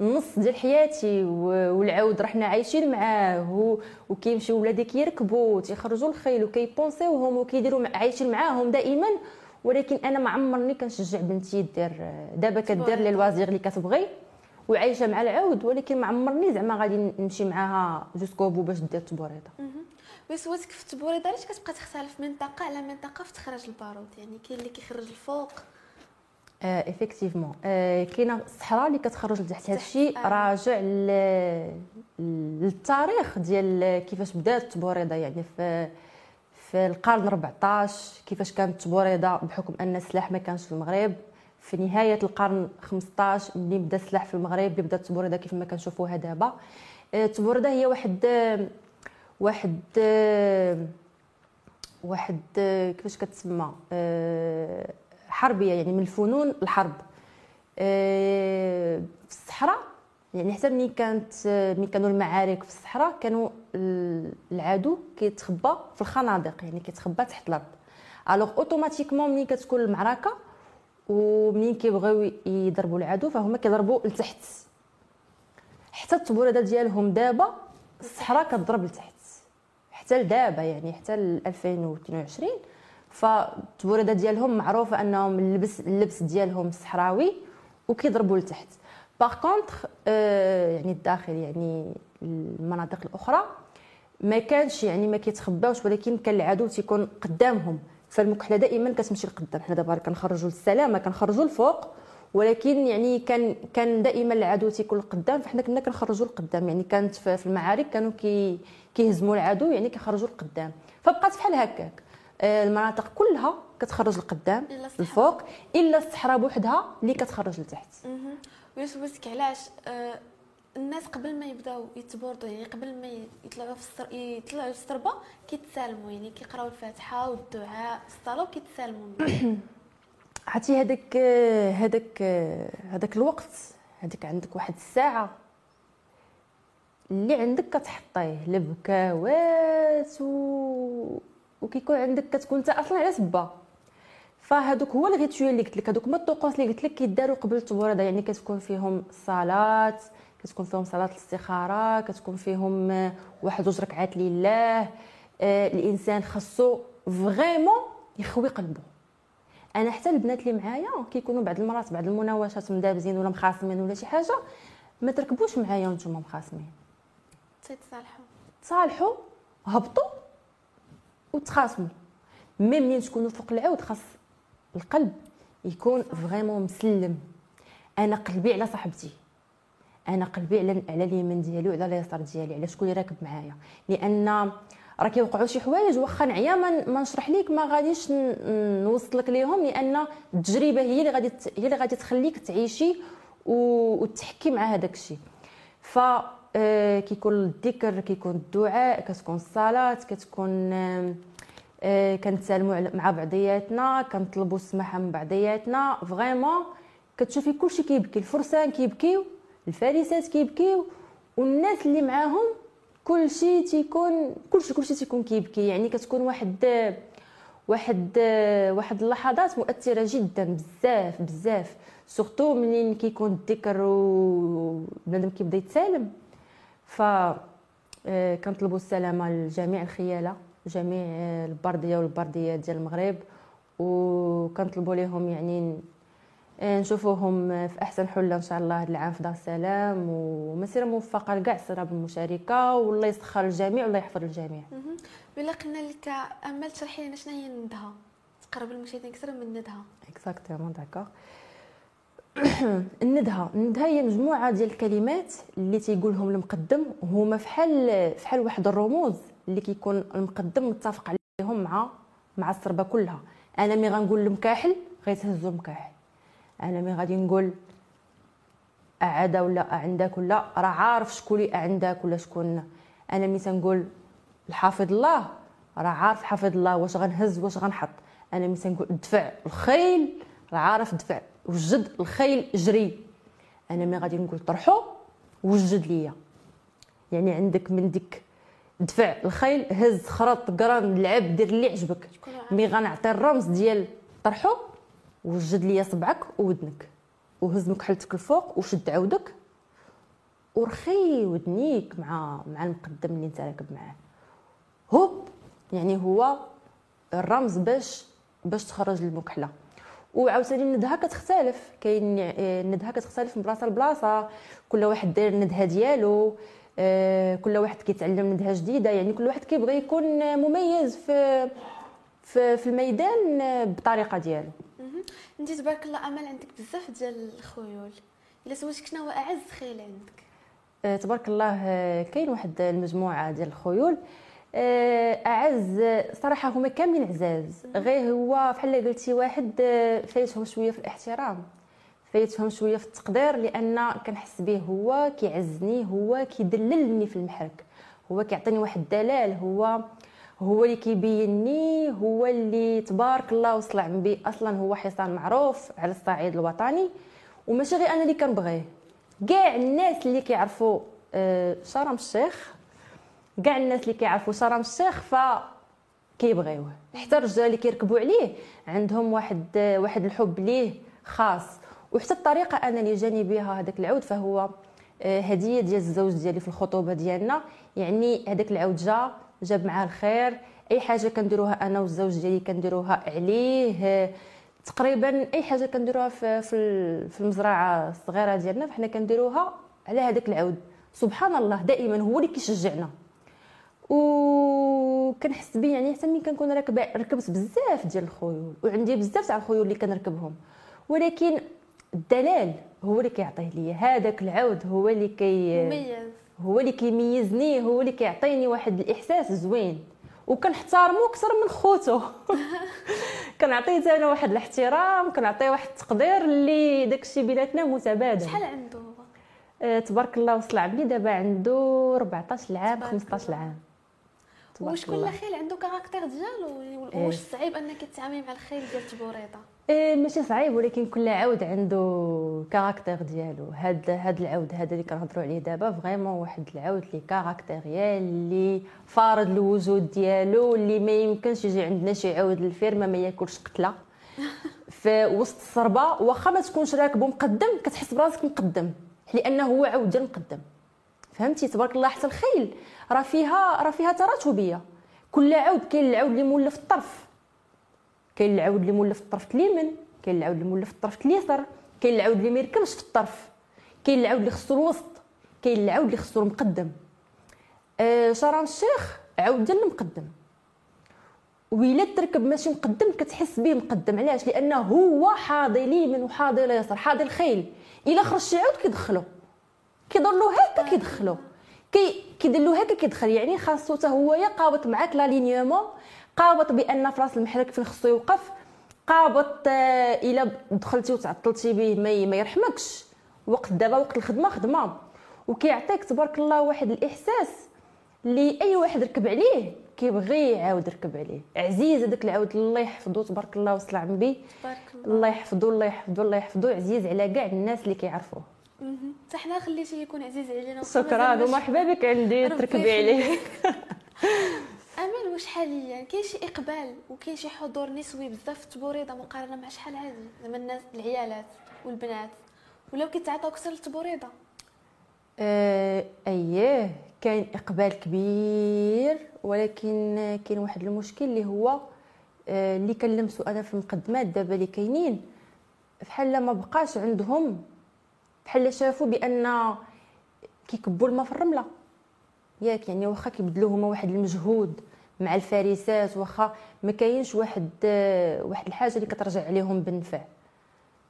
النص ديال حياتي و- والعود رحنا عايشين معاه. وكيمشيو ولادي كيركبوا تيخرجوا الخيل وكيبونسيوهم وكيديروا عايشين معاهم دائما ولكن أنا ما عمرني كنشجع بنتي دير دابا كدير لي. ال loisir اللي كتبغي وعايشة مع العود ولكن ما عمرني زعما غادي نمشي معاها jusqu'au bout باش دير تبوريده وسواتك في التبوريده علاش كتبقى تختلف منطقه على منطقه في تخرج البارود؟ يعني كاين اللي كيخرج الفوق. آه افكتيفمون آه كاينة الصحراء اللي كتخرج لتحت هذا الشيء آه. راجع للتاريخ ديال كيفاش بدات التبوريده يعني في في القرن 14 كيفاش كانت التبوريده بحكم أن السلاح ما كانش في المغرب. في نهاية القرن 15 ملي بدأ السلاح في المغرب اللي بدات التبوريده كيف ما كنشوفوها دابا. آه، التبوريده هي واحد آه، واحد آه، واحد آه، كيفاش كتسمى؟ آه، حربية يعني من الفنون الحرب. آه، في الصحراء يعني حتى ملي كانت آه، ملي كانوا المعارك في الصحراء كانوا العدو كيتخبى في الخنادق يعني كيتخبى تحت الأرض. alors automatiquement ملي كتكون المعركة ومنين كيبغيو يضربوا العدو فهما كيضربوا لتحت. حتى التبوريدة ديالهم دابا الصحراء كتضرب لتحت. حتى لدابا يعني حتى ل 2022 فالتبوريدة ديالهم معروفة أنهم اللبس اللبس ديالهم صحراوي وكيضربوا لتحت. باغ آه يعني الداخل يعني المناطق الأخرى ما كانش يعني ما كيتخباوش ولكن كان العدو تيكون قدامهم. فالمكحله دائما كتمشي لقدام. حنا دابا كنخرجوا للسلامه كنخرجوا الفوق ولكن يعني كان كان دائما العدو تيكون القدام فحنا كنا كنخرجوا القدام يعني كانت في المعارك كانوا كي كيهزموا العدو يعني كيخرجوا القدام فبقات بحال هكاك. آه، المناطق كلها كتخرج القدام الفوق إلا الصحراء بوحدها اللي كتخرج لتحت. ولا سولتك علاش؟ آه، الناس قبل ما يبداو يتبوردوا يعني قبل ما يطلعوا في السر... يطلعوا للسربه كيتسالموا يعني كيقراو الفاتحة والدعاء الصلاة وكيتسالموا. (coughs) عرفتي هذاك هذاك هذاك الوقت هذيك عندك واحد الساعة اللي عندك كتحطيه البكاوات و... وكيكون عندك كتكون انت أصلا على سبة. فهذوك هو الغيتوال اللي قلت لك هذوك هما الطقوس اللي قلت لك كيداروا قبل التبورده يعني كتكون فيهم الصلاه كتكون فيهم صلاة الاستخارة كتكون فيهم واحد جوج ركعات لله. آه الإنسان خاصو فريمون يخوي قلبه أنا حتى البنات اللي معايا كيكونوا بعض المرات بعض المناوشات مدابزين ولا مخاصمين ولا شي حاجة ما تركبوش معايا وأنتم مخاصمين. تتصالحوا تصالحوا هبطوا وتخاصموا مي منين تكونوا فوق العود خاص القلب يكون فريمون مسلم. أنا قلبي على صاحبتي. أنا قلبي على على اليمين ديالي وعلى اليسار ديالي. على شكون اللي راكب معايا؟ لأن راه كيوقعوا شي حوايج. واخا نعيا ما نشرح ليك ما غاديش نوصل لك ليهم لأن التجربة هي اللي غادي هي اللي غادي تخليك تعيشي وتحكي مع هذاك الشيء. ف آه، كيكون الذكر كيكون الدعاء كتكون الصلاة كتكون آه، كنتسالموا مع بعضياتنا كنطلبوا السماحه من بعضياتنا. vraiment كتشوفي كلشي كيبكي. الفرسان كيبكيو الفارسات كيبكيو والناس اللي معاهم كلشي تيكون كلشي كلشي تيكون كيبكي. يعني كتكون واحد واحد واحد اللحظات مؤثرة جدا بزاف بزاف. سورتو منين كيكون الذكر وبنادم كيبدا يتسالم. ف آه، كنطلبوا السلامة لجميع الخيالة جميع البردية والبرديات ديال المغرب وكنطلبوا لهم يعني نشوفوهم في أحسن حلة إن شاء الله هذا العام. في دار السلام ومسيره موفقه لكاع السراب بالمشاركه والله يسخر الجميع والله يحفظ الجميع. بلا قلنا لك امل تشرحي لنا شنو هي الندهه تقرب المشاهدين أكثر من الندهه exactement d'accord الندهه الندهه هي مجموعة ديال الكلمات اللي تيقولهم المقدم. هما فحال فحال واحد الرموز اللي كيكون المقدم متفق عليهم مع مع الصربه كلها. أنا مي غنقول المكاحل غيتهزوا المكاحل. أنا مي غادي نقول اعدا ولا عندك ولا راه عارف شكون اللي عندك ولا شكون. أنا مي تنقول الحافظ الله راه عارف حافظ الله واش غنهز واش غنحط. أنا مي تنقول دفع الخيل راه عارف دفع وجد الخيل جري. أنا مي غادي نقول طرحو وجد ليا. يعني عندك من ديك دفع الخيل هز خرط قران لعب دير اللي عجبك. مي غنعطي الرمز ديال طرحو وجد ليا صبعك وودنك. وهز مكحلتك الفوق وشد عودك. ورخي ودنيك مع مع المقدم اللي انت راكب معاه. هوب! يعني هو الرمز باش باش تخرج المكحله وعاوتاني الندهة كتختلف. كاين الندهة كتختلف من بلاصة لبلاصة. كل واحد داير الندهة ديالو. آه، كل واحد كيتعلم ندهة جديدة. يعني كل واحد كيبغي يكون مميز في في, في الميدان بطريقة ديالو. انت تبارك الله أمل عندك بزاف ديال الخيول. إلا سولتك شنو هو أعز خيل عندك؟ أه تبارك الله آه، كاين واحد المجموعة ديال الخيول. أه أعز صراحة هما كاملين عزاز. غير هو بحال قلتي واحد فايتهم شوية في الاحترام. فايتهم شوية في التقدير لأن كنحس به هو كيعزني هو كيدللني في المحرك. هو كيعطيني واحد الدلال هو هو اللي كيبينني هو اللي تبارك الله وصل عمبي أصلا هو حصان معروف على الصعيد الوطني. وماشي غير أنا اللي كنبغيه كاع الناس اللي كيعرفوا آه، شرم الشيخ كاع الناس اللي كيعرفوا شرم الشيخ ف كيبغيوه. حتى الرجال اللي كيركبوا عليه عندهم واحد واحد الحب ليه خاص. وحتى الطريقة أنا اللي جاني بها هذاك العود فهو آه، هدية ديال الزوج ديالي في الخطوبة ديالنا. يعني هذاك العود جا جاب معاه الخير. أي حاجة كنديروها أنا والزوج ديالي كنديروها عليه. تقريبا أي حاجة كنديروها في في المزرعة الصغيرة ديالنا فحنا كنديروها على هذاك العود. سبحان الله دائما هو اللي كيشجعنا. وكنحس به يعني حتى ملي كنكون راكبه ركبت بزاف ديال الخيول وعندي بزاف تاع الخيول اللي كنركبهم. ولكن الدلال هو اللي كيعطيه ليا. هذاك العود هو اللي كي مميز. هو اللي كيميزني هو اللي كيعطيني واحد الإحساس زوين. وكنحترمو أكثر من خوتو. (laughs) كنعطيه أنا واحد الاحترام كنعطيه واحد التقدير اللي داكشي بيناتنا متبادل. شحال عنده آه تبارك الله وصل عبلي دابا عنده 14 عام 15 عام وشكون الاخيل عنده caractère ديالو. واش صعيب أنك تتعاملي مع الخيل ديال تبوريدة؟ ماشي صعيب ولكن كل عود عنده caractère ديالو. هاد هاد العود هذا اللي كنهضروا عليه دابا vraiment واحد العود اللي caractériel اللي فارض الوجود ديالو اللي ما يمكنش يجي عندنا شي عود الفيرما ما ياكلش قتلة. (laughs) في وسط الصربة واخا ما تكونش راكبو مقدم كتحس براسك مقدم. لأنه هو عود ديال مقدم. فهمتي؟ تبارك الله حتى الخيل راه فيها راه فيها تراتبية. كل عود كاين العود اللي مولف الطرف. كاين العود اللي مولف الطرف اليمين كاين العود اللي مولف الطرف اليسار كاين العود اللي ما في الطرف كاين العود اللي خصو الوسط كاين العود اللي خصو المقدم. آه شرم الشيخ عود ديال المقدم. وإلا تركب ماشي مقدم كتحس به مقدم. علاش؟ لأنه هو حاضي اليمين وحاضي اليسار حاضي الخيل. إلا خرج شي عود كيدخلو. كيدير له هكا كيدخلو. كي كيدير له هكا كيدخل. يعني خاصو حتى هو يقابط معاك l'alignement قابط بأن في راس المحرك فين خصو يوقف قابط آه، الا دخلتي وتعطلتي به ما يرحمكش. وقت دابا وقت الخدمة خدمة. وكيعطيك تبارك الله واحد الإحساس اللي أي واحد ركب عليه كيبغي يعاود يركب عليه. عزيز هذاك العود الله يحفظه تبارك الله وصل عم بي الله. يحفظه الله يحفظه الله يحفظه عزيز على كاع الناس اللي كيعرفوه. حتى حنا خليتيه يكون عزيز علينا. شكرا ومرحبا بك عندي تركبي عليه. (laughs) أمل واش حاليا كاين شي إقبال وكاين شي حضور نسوي بزاف في التبوريضه مقارنة مع شحال هادي؟ زعما الناس العيالات والبنات. ولاو كيتعاطاو أكثر للتبوريضة. آه أييه كاين إقبال كبير ولكن كاين واحد المشكل اللي هو آه اللي كنلمسو أنا في المقدمات دابا اللي كاينين بحال ما بقاش عندهم بحال شافوا بأن كيكبوا الماء في الرمله ياك يعني واخا كيبذلوا هما واحد المجهود مع الفارسات واخا ما كاينش واحد واحد الحاجة اللي كترجع عليهم بالنفع.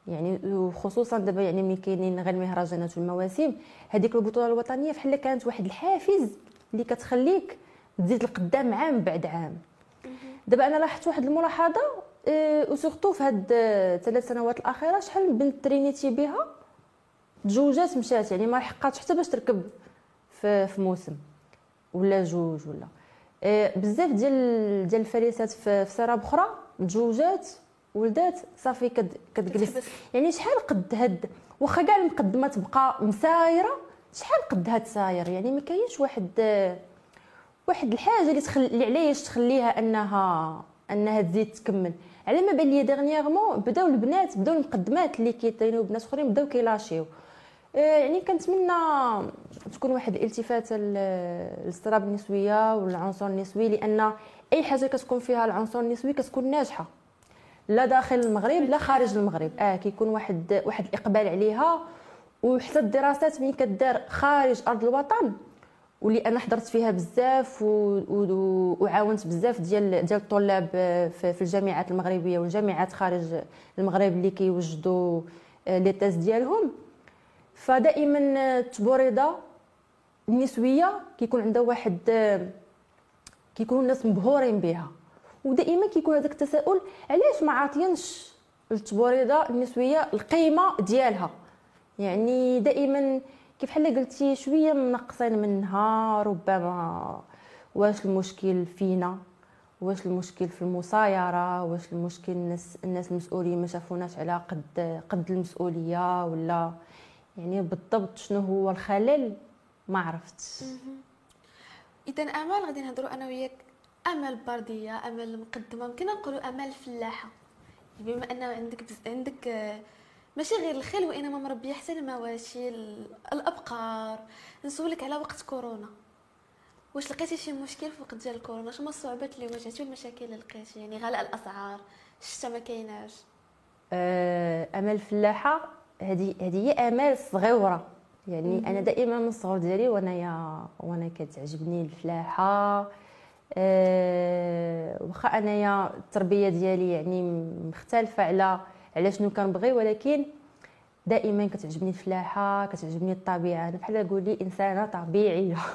يعني وخصوصا دابا يعني ملي كاينين غير المهرجانات والمواسم هذيك البطولة الوطنية بحال كانت واحد الحافز اللي كتخليك تزيد القدام عام بعد عام. دابا أنا لاحظت واحد الملاحظة وسورتو آه، في هاد الثلاث سنوات الأخيرة شحال من بنت ترينيتي بها؟ تزوجات مشات يعني ما لحقاتش حتى باش تركب في, في موسم. ولا جوج ولا. آه، بزاف ديال ديال الفريسات في, سراب أخرى متزوجات ولدات صافي كتجلس. يعني شحال قد هاد؟ واخا كاع المقدمه تبقى مسايرة شحال قد هاد ساير يعني ما كاينش واحد واحد الحاجة اللي تخلي اللي علاش تخليها أنها أنها تزيد تكمل. على ما بان لي dernièrement بداو البنات بداو المقدمات اللي كيطينوا بنات أخرين بداو كيلاشيو. آه، يعني كنتمنى تكون واحد الالتفاته للسربات النسوية والعنصر النسوي لأن أي حاجة كتكون فيها العنصر النسوي كتكون ناجحة. لا داخل المغرب لا خارج المغرب. آه كيكون واحد واحد الإقبال عليها وحتى الدراسات ملي كدار خارج أرض الوطن واللي أنا حضرت فيها بزاف وعاونت بزاف ديال ديال الطلاب في الجامعات المغربية والجامعات خارج المغرب اللي كيوجدوا آه، لي تيست ديالهم. فدائما التبوريضه النسوية كيكون عندها واحد كيكونوا الناس مبهورين بها. ودائما كيكون هذاك التساؤل علاش ما عاطينش التبوريضه النسوية القيمة ديالها؟ يعني دائما كيف حنا قلتي شوية منقصين منها ربما واش المشكل فينا؟ واش المشكل في المسايرة؟ واش المشكل الناس الناس المسؤولين ما شافوناش على قد قد المسؤولية ولا؟ يعني بالضبط شنو هو الخلل ما عرفتش. اذا أمال غادي نهضروا أنا وياك. امل برديه امل مقدمة يمكن نقولوا امل فلاحة. بما أن عندك بز... عندك ماشي غير الخيل وإنما مربية حتى المواشي الأبقار. نسولك على وقت كورونا. واش لقيتي شي مشكل في وقت ديال الكورونا؟ شنو الصعوبات اللي واجهتي والمشاكل اللي لقيتي؟ يعني غلاء الأسعار الشتا ما كايناش. أه امل فلاحة؟ هذه هذه هي أمال صغيرة. يعني أنا دائما من الصغر ديالي وانايا وأنا كتعجبني الفلاحة أه واخا أنايا التربية ديالي يعني مختلفة على على شنو كنبغي ولكن دائما كتعجبني الفلاحة كتعجبني الطبيعة. أنا بحال قولي إنسانة طبيعية. (laughs)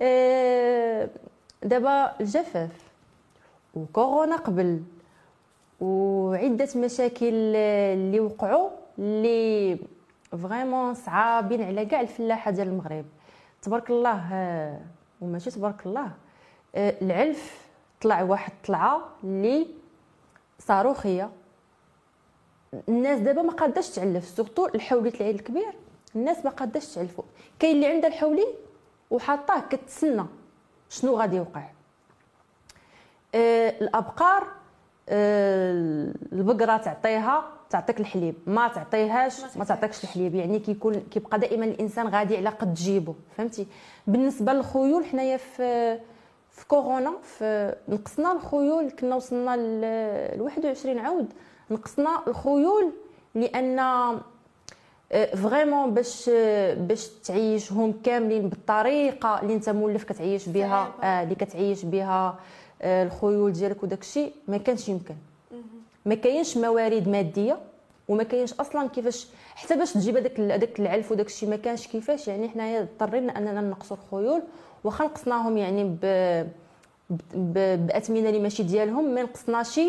آه، دابا الجفاف وكورونا قبل وعدة مشاكل اللي وقعوا اللي فريمون صعابين على كاع الفلاحه ديال المغرب. تبارك الله آه، وماشي تبارك الله آه، العلف طلع واحد طلعة اللي صاروخية. الناس دابا ما قاداش تعلف سورتو الحوليت العيد الكبير الناس ما قاداش تعلفوا كاين اللي عندها الحولي وحاطاه كتسنى شنو غادي يوقع. آه الأبقار البقرة تعطيها تعطيك الحليب. ما تعطيهاش ما تعطيكش الحليب. يعني كيكون كيبقى دائما الإنسان غادي على قد جيبه فهمتي؟ بالنسبة للخيول حنايا في في كورونا في نقصنا الخيول. كنا وصلنا ل 21 عود. نقصنا الخيول لأن فريمون آه، باش باش تعيشهم كاملين بالطريقة اللي انت مولف كتعيش بها آه اللي كتعيش بها. آه الخيول ديالك وداك الشيء ما كانش يمكن. ما كاينش موارد مادية وما كاينش أصلا كيفاش حتى باش تجيب هذاك هذاك العلف وداك الشيء ما كانش كيفاش. يعني حنايا اضطرينا أننا نقصوا الخيول واخا نقصناهم يعني ب بأثمنة اللي ماشي ديالهم ما نقصناش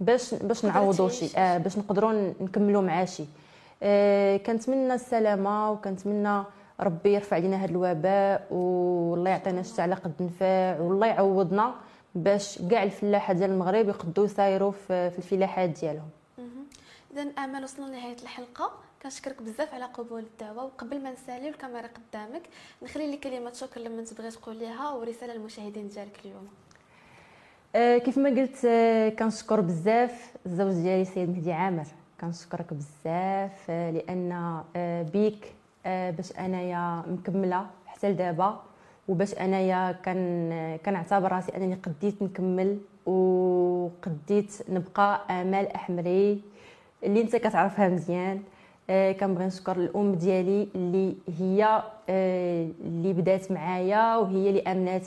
باش باش نعوضوا شي آه باش نقدروا نكملوا مع شي. آه كنتمنى السلامة وكنتمنى ربي يرفع علينا هذا الوباء والله يعطينا الشتاء على قد نفاع والله يعوضنا. باش كاع الفلاحة ديال المغرب يقدروا يسايروا في, الفلاحات ديالهم. اذا امل وصلنا لنهاية الحلقة. كنشكرك بزاف على قبول الدعوة وقبل ما نسالي الكاميرا قدامك نخلي لك كلمه شكر لما تبغي تقوليها ورسالة للمشاهدين ديالك اليوم. آه كيف ما قلت آه كنشكر بزاف الزوج ديالي سيد مهدي عامر. كنشكرك بزاف آه لأن آه بيك آه باش أنايا مكملة حتى لدابا. وباش أنايا كان كنعتبر راسي أنني قديت نكمل وقديت نبقى آمال أحمري اللي أنت كتعرفها مزيان. آه كنبغي نشكر الأم ديالي اللي هي آه اللي بدات معايا وهي اللي آمنات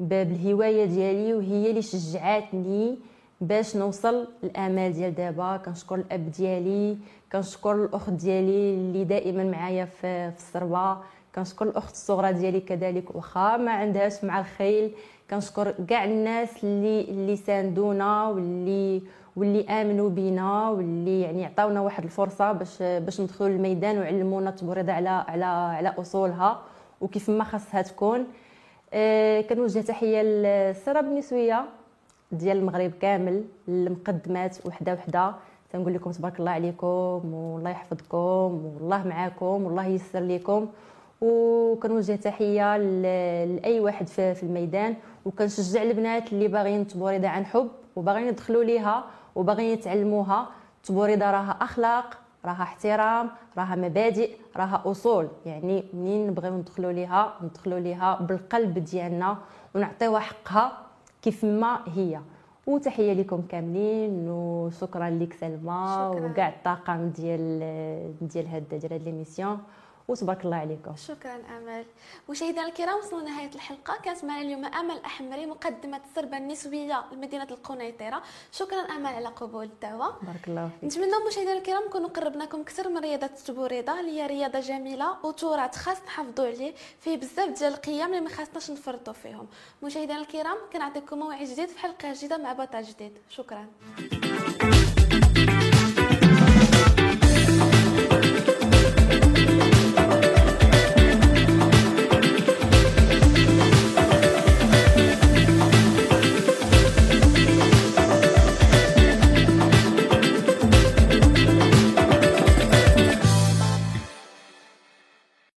بالهواية ديالي وهي اللي شجعاتني باش نوصل الآمال ديال دابا. كنشكر الأب ديالي كنشكر الأخت ديالي اللي دائما معايا في الصربة. كنشكر الأخت الصغرى ديالي كذلك واخا ما عندهاش مع الخيل. كنشكر كاع الناس اللي اللي ساندونا واللي واللي آمنوا بينا واللي يعني عطاونا واحد الفرصة باش باش ندخلوا للميدان وعلمونا التبريد على على على أصولها وكيف ما خاصها تكون. آه كنوجه تحية للسرب النسويه ديال المغرب كامل المقدمات وحدة وحدة. تنقول لكم تبارك الله عليكم والله يحفظكم والله معاكم والله ييسر لكم وكنوجه تحية لأي واحد في الميدان وكنشجع البنات اللي باغيين تبوريده عن حب وباغيين يدخلوا ليها وباغيين يتعلموها. تبوريده راها أخلاق راها احترام راها مبادئ راها أصول. يعني منين نبغيو ندخلوا ليها؟ ندخلوا ليها بالقلب ديالنا ونعطيوها حقها كيف ما هي. وتحية لكم كاملين وشكرا لك سلمى وكاع الطاقم ديال ديال هاد ديال هاد ليميسيون وتبارك الله عليكم. شكرا أمل. مشاهدينا الكرام وصلنا لنهاية الحلقة. كانت معنا اليوم أمل أحمري مقدمة السربه النسوية لمدينة القنيطرة. شكرا أمل على قبول الدعوة. بارك الله فيك. نتمنى مشاهدينا الكرام نكونوا قربناكم أكثر من رياضة التبوريضه اللي هي رياضة جميلة وتراث خاص نحافظوا عليه. فيه بزاف ديال القيم اللي ما خاصناش نفرطوا فيهم. مشاهدينا الكرام كنعطيكم موعد جديد في حلقة جديدة مع بطل جديد. شكرا.